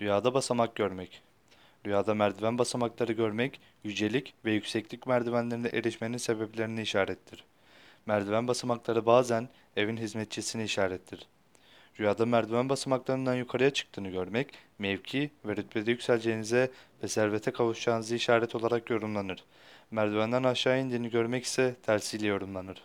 Rüyada basamak görmek. Rüyada merdiven basamakları görmek, yücelik ve yükseklik merdivenlerine erişmenin sebeplerini işarettir. Merdiven basamakları bazen evin hizmetçisini işarettir. Rüyada merdiven basamaklarından yukarıya çıktığını görmek, mevki ve rütbede yükseleceğinize ve servete kavuşacağınızı işaret olarak yorumlanır. Merdivenden aşağı indiğini görmek ise tersiyle yorumlanır.